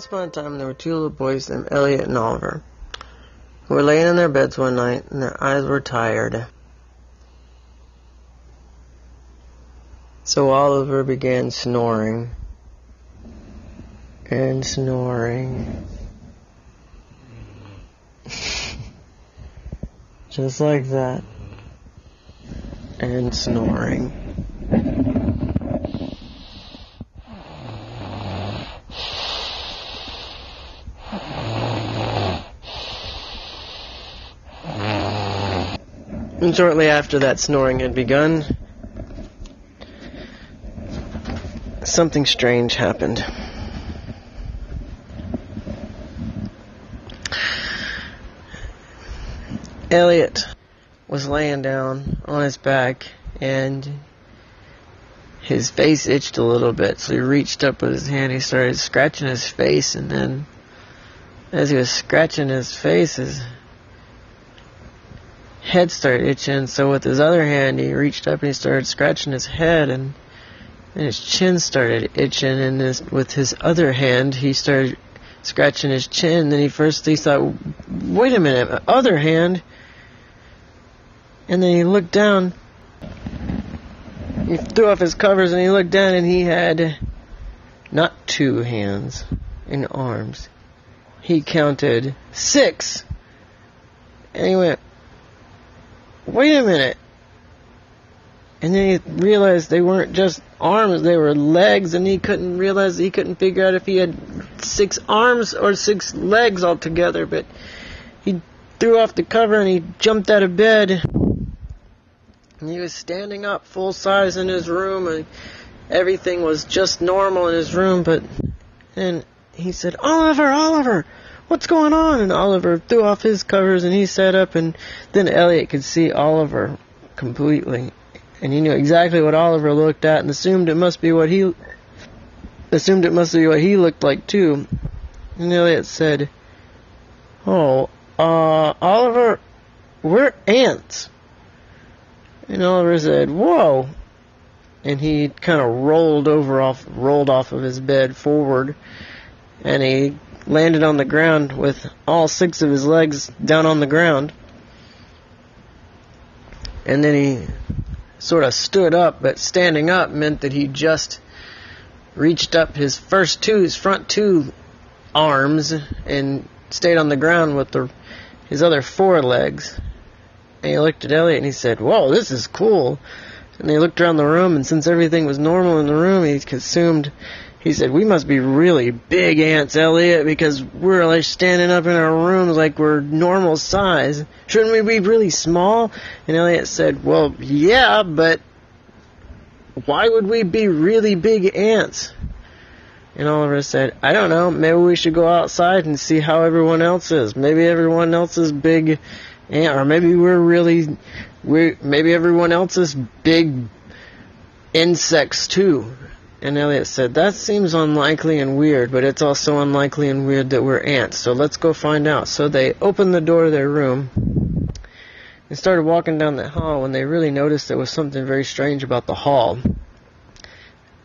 Once upon a time, there were two little boys named Elliot and Oliver, who were laying in their beds one night, and their eyes were tired. So Oliver began snoring and snoring. Just like that. And snoring. And shortly after that snoring had begun, something strange happened. Elliot was laying down on his back and his face itched a little bit, so he reached up with his hand, he started scratching his face, and then as he was scratching his face, his head started itching. So with his other hand, he reached up and he started scratching his head, and, and his chin started itching. And with his other hand, he started scratching his chin. Then he first he thought, "Wait a minute, my other hand." And then he looked down. He threw off his covers and he looked down, and he had not two hands and arms. He counted six. And he went, wait a minute. And then he realized they weren't just arms, they were legs, and he couldn't realize, he couldn't figure out if he had six arms or six legs altogether, but he threw off the cover and he jumped out of bed. And he was standing up full size in his room, and everything was just normal in his room, but then he said, Oliver, Oliver! What's going on? And Oliver threw off his covers and he sat up and then Elliot could see Oliver completely. And he knew exactly what Oliver looked at and assumed it must be what he assumed it must be what he looked like too. And Elliot said, Oh, uh, Oliver, we're ants. And Oliver said, Whoa. And he kind of rolled over off, rolled off of his bed forward, and he landed on the ground with all six of his legs down on the ground. And then he sort of stood up, but standing up meant that he just reached up his first two, his front two arms, and stayed on the ground with the, his other four legs. And he looked at Elliot and he said, Whoa, this is cool. And he looked around the room, and since everything was normal in the room, he assumed he said, We must be really big ants, Elliot, because we're like standing up in our rooms like we're normal size. Shouldn't we be really small? And Elliot said, Well, yeah, but why would we be really big ants? And Oliver said, I don't know, maybe we should go outside and see how everyone else is. Maybe everyone else is big ant, or maybe we're really, we maybe everyone else is big insects too. And Elliot said, That seems unlikely and weird, but it's also unlikely and weird that we're ants, so let's go find out. So they opened the door of their room and started walking down the hall when they really noticed there was something very strange about the hall.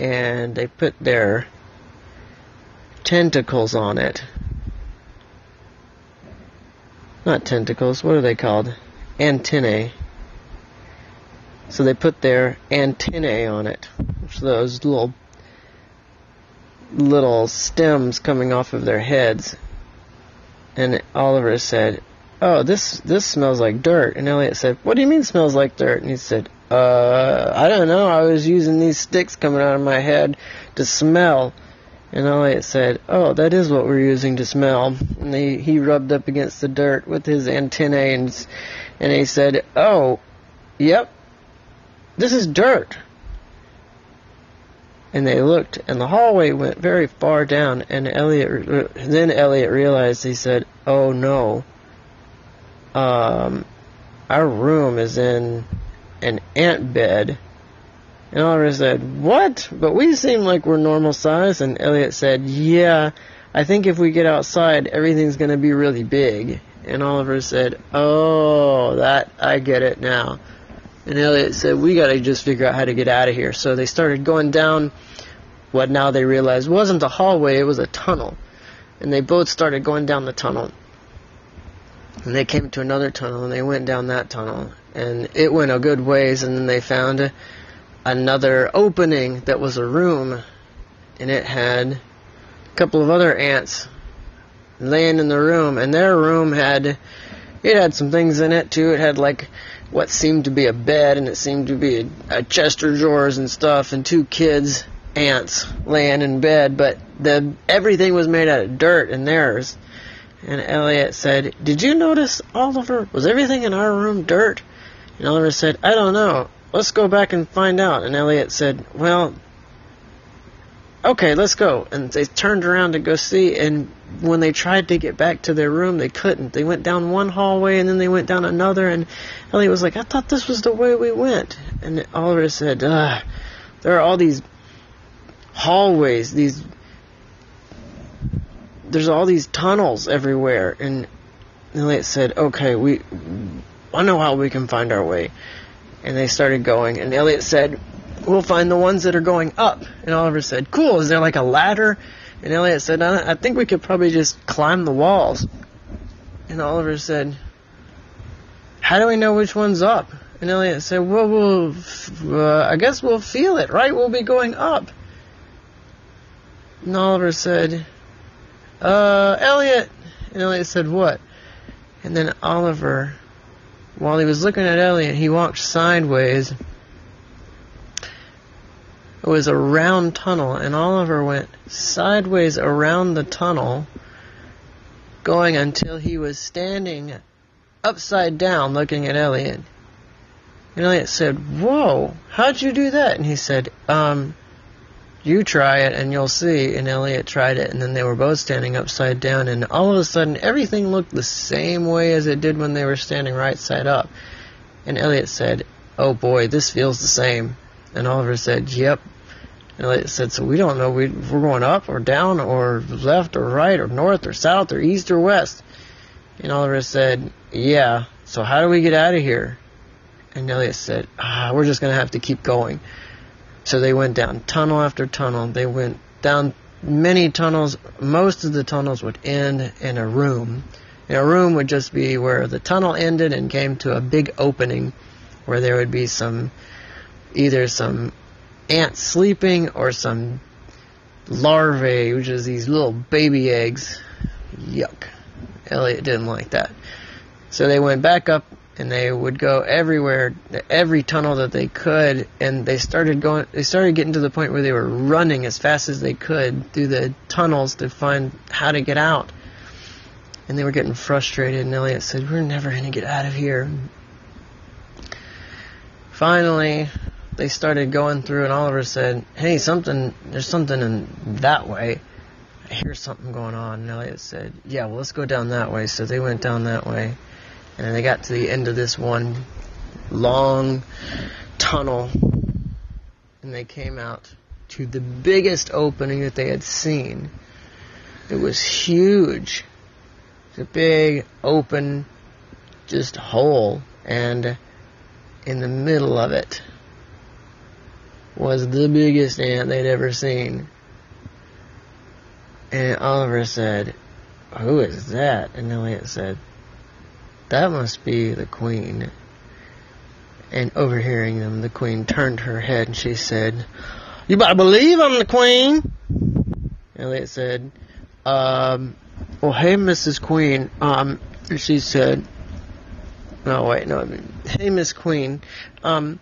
And they put their tentacles on it. Not tentacles, what are they called? Antennae. So they put their antennae on it, those little little stems coming off of their heads. And Oliver said, "Oh, this this smells like dirt." And Elliot said, "What do you mean smells like dirt?" And he said, "Uh, I don't know. I was using these sticks coming out of my head to smell." And Elliot said, "Oh, that is what we're using to smell." And he he rubbed up against the dirt with his antennae and and he said, "Oh, yep, this is dirt. And they looked, and the hallway went very far down. And Elliot, then Elliot realized. He said, "Oh no, um, our room is in an ant bed." And Oliver said, "What? But we seem like we're normal size." And Elliot said, "Yeah, I think if we get outside, everything's going to be really big." And Oliver said, "Oh, that I get it now." And Elliot said, We got to just figure out how to get out of here. So they started going down what now they realized wasn't a hallway, it was a tunnel. and they both started going down the tunnel. And they came to another tunnel, and they went down that tunnel, and it went a good ways, and then they found another opening that was a room, and it had a couple of other ants laying in the room, and their room had it had some things in it too. It had like what seemed to be a bed, and it seemed to be a, a chest of drawers and stuff, and two kids, ants, laying in bed. But the everything was made out of dirt in theirs. And Elliot said, "Did you notice, Oliver? Was everything in our room dirt?" And Oliver said, "I don't know. Let's go back and find out." And Elliot said, "Well, okay, let's go." And they turned around to go see, and when they tried to get back to their room, they couldn't. They went down one hallway and then they went down another, and Elliot was like, I thought this was the way we went. And Oliver said, Ugh, there are all these hallways, these. There's all these tunnels everywhere. And Elliot said, Okay, we. I know how we can find our way. And they started going, and Elliot said, We'll find the ones that are going up. And Oliver said, Cool, is there like a ladder? And Elliot said, I, I think we could probably just climb the walls. And Oliver said, How do we know which one's up? And Elliot said, Well, we'll, uh, I guess we'll feel it, right? We'll be going up. And Oliver said, Uh, Elliot. And Elliot said, What? And then Oliver, while he was looking at Elliot, he walked sideways it was a round tunnel, and Oliver went sideways around the tunnel, going until he was standing upside down looking at Elliot. And Elliot said, Whoa, how'd you do that? And he said, Um, you try it and you'll see. And Elliot tried it, and then they were both standing upside down, and all of a sudden everything looked the same way as it did when they were standing right side up. And Elliot said, Oh boy, this feels the same. And Oliver said, Yep. And Elliot said, So we don't know we, if we're going up or down or left or right or north or south or east or west. And Oliver said, Yeah, so how do we get out of here? And Elliot said, ah, We're just going to have to keep going. So they went down tunnel after tunnel. They went down many tunnels. Most of the tunnels would end in a room. And a room would just be where the tunnel ended and came to a big opening where there would be some either some ants sleeping or some larvae, which is these little baby eggs. Yuck. Elliot didn't like that. So they went back up and they would go everywhere, every tunnel that they could, and they started going. They started getting to the point where they were running as fast as they could through the tunnels to find how to get out. And they were getting frustrated. And Elliot said, "We're never going to get out of here." Finally, they started going through, and Oliver said, "Hey, something. There's something in that way. I hear something going on." And Elliot said, "Yeah, well, let's go down that way." So they went down that way, and then they got to the end of this one long tunnel, and they came out to the biggest opening that they had seen. It was huge. It's a big open, just hole, and in the middle of it was the biggest ant they'd ever seen. And Oliver said, Who is that? And Elliot said, That must be the queen. And overhearing them, the queen turned her head and she said, You better believe I'm the queen. Elliot said, um, well, hey, Mrs. Queen. Um, she said, no, wait, no, hey, Miss Queen. Um,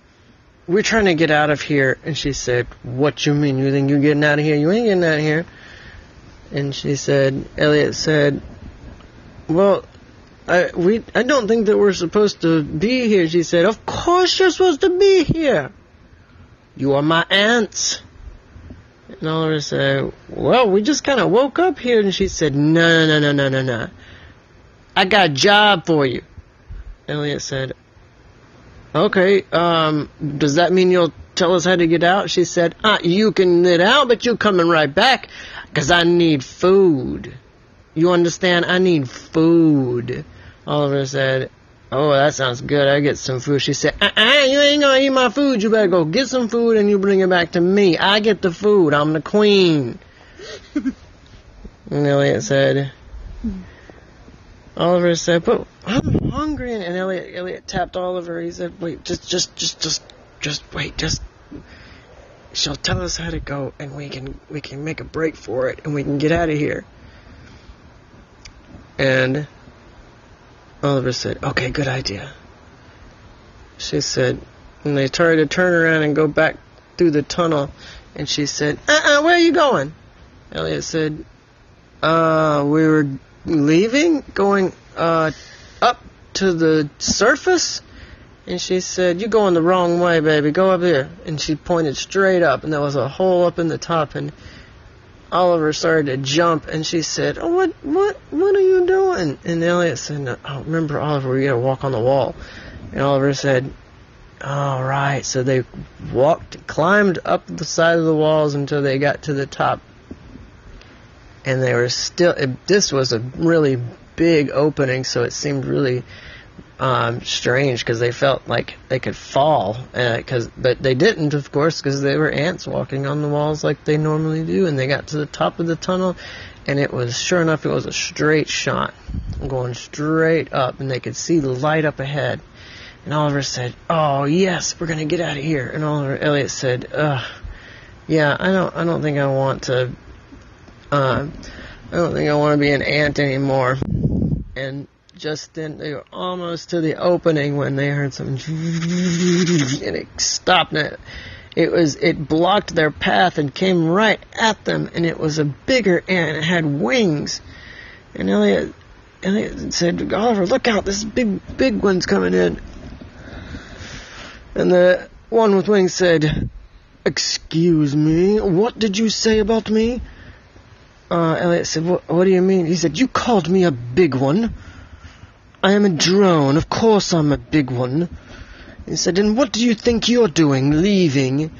we're trying to get out of here. And she said, what you mean? You think you're getting out of here? You ain't getting out of here. And she said, Elliot said, well, I, we, I don't think that we're supposed to be here. She said, of course you're supposed to be here. You are my ants. And Oliver said, well, we just kind of woke up here. And she said, no, no, no, no, no, no. I got a job for you. Elliot said, Okay, um, does that mean you'll tell us how to get out? She said, uh, you can get out, but you're coming right back, because I need food. You understand? I need food. Oliver said, oh, that sounds good. I get some food. She said, uh-uh, you ain't gonna eat my food. You better go get some food and you bring it back to me. I get the food. I'm the queen. And Elliot said, Oliver said, but I'm hungry. And Elliot, Elliot tapped Oliver. He said, wait, just, just, just, just, just wait, just. She'll tell us how to go, and we can we can make a break for it, and we can get out of here. And Oliver said, okay, good idea. She said, and they tried to turn around and go back through the tunnel, and she said, uh-uh, where are you going? Elliot said, uh, we were leaving, going, uh, up to the surface? And she said, You're going the wrong way, baby. Go up here. And she pointed straight up, and there was a hole up in the top. And Oliver started to jump, and she said, Oh, what, what, what are you doing? And Elliot said, Oh, remember, Oliver, we gotta walk on the wall. And Oliver said, All right. So they walked, climbed up the side of the walls until they got to the top. And they were still, it, this was a really big opening, so it seemed really um, strange because they felt like they could fall. Uh, cause, but they didn't, of course, because they were ants walking on the walls like they normally do. And they got to the top of the tunnel, and it was sure enough, it was a straight shot, going straight up, and they could see the light up ahead. And Oliver said, "Oh yes, we're gonna get out of here." And Oliver Elliot said, "Ugh, yeah, I don't, I don't think I want to. Uh, I don't think I want to be an ant anymore." And just then they were almost to the opening when they heard some and it stopped. And it, it was it blocked their path and came right at them and it was a bigger ant it had wings. And Elliot Elliot said Oliver look out this big big one's coming in. And the one with wings said excuse me what did you say about me uh, Elliot said what, do you mean he said you called me a big one I am a drone. Of course I'm a big one. He said, and what do you think you're doing, leaving?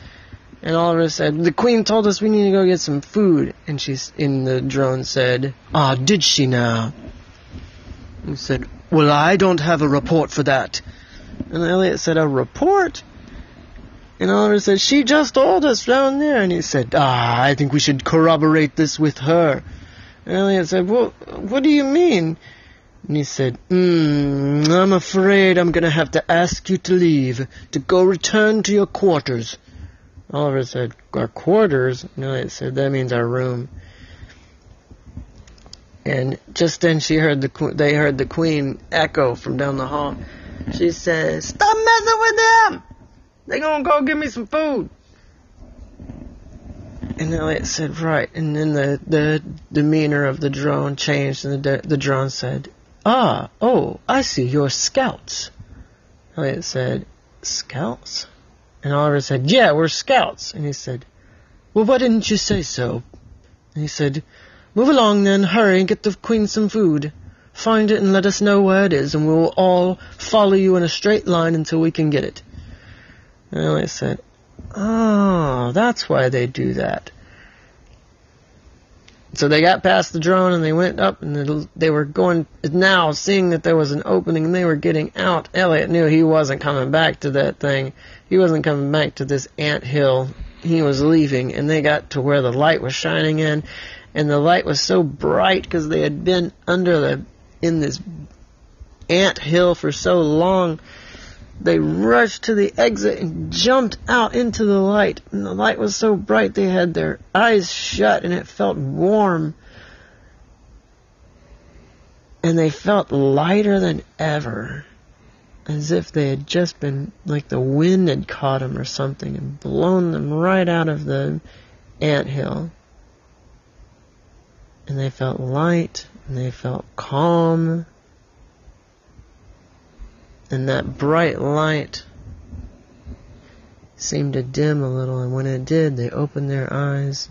And Oliver said, the queen told us we need to go get some food. And she's, in the drone said, ah, did she now? He said, well, I don't have a report for that. And Elliot said, a report? And Oliver said, she just told us down there. And he said, ah, I think we should corroborate this with her. And Elliot said, well, what do you mean? And he said, mm, I'm afraid I'm going to have to ask you to leave, to go return to your quarters. Oliver said, our quarters? No, it said, that means our room. And just then she heard the they heard the queen echo from down the hall. She says, "Stop messing with them! They gonna go give me some food." And Elliot said, "Right." And then the the demeanor of the drone changed, and the the drone said, Ah, oh, I see, you're scouts. Elliot said, Scouts? And Oliver said, Yeah, we're scouts. And he said, Well, why didn't you say so? And he said, Move along then, hurry and get the queen some food. Find it and let us know where it is, and we'll all follow you in a straight line until we can get it. And Elliot said, Oh, that's why they do that. So they got past the drone and they went up and they were going now seeing that there was an opening and they were getting out. Elliot knew he wasn't coming back to that thing. He wasn't coming back to this ant hill. He was leaving and they got to where the light was shining in and the light was so bright because they had been under the in this ant hill for so long they rushed to the exit and jumped out into the light. And the light was so bright they had their eyes shut and it felt warm. And they felt lighter than ever. As if they had just been, like the wind had caught them or something and blown them right out of the ant hill. And they felt light and they felt calm and that bright light seemed to dim a little, and when it did, they opened their eyes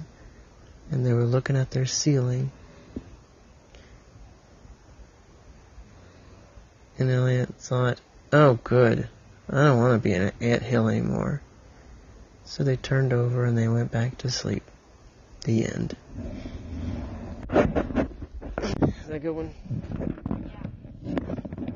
and they were looking at their ceiling. And Elliot thought, oh, good. I don't want to be in an ant hill anymore. So they turned over and they went back to sleep. The end. Is that a good one? Yeah.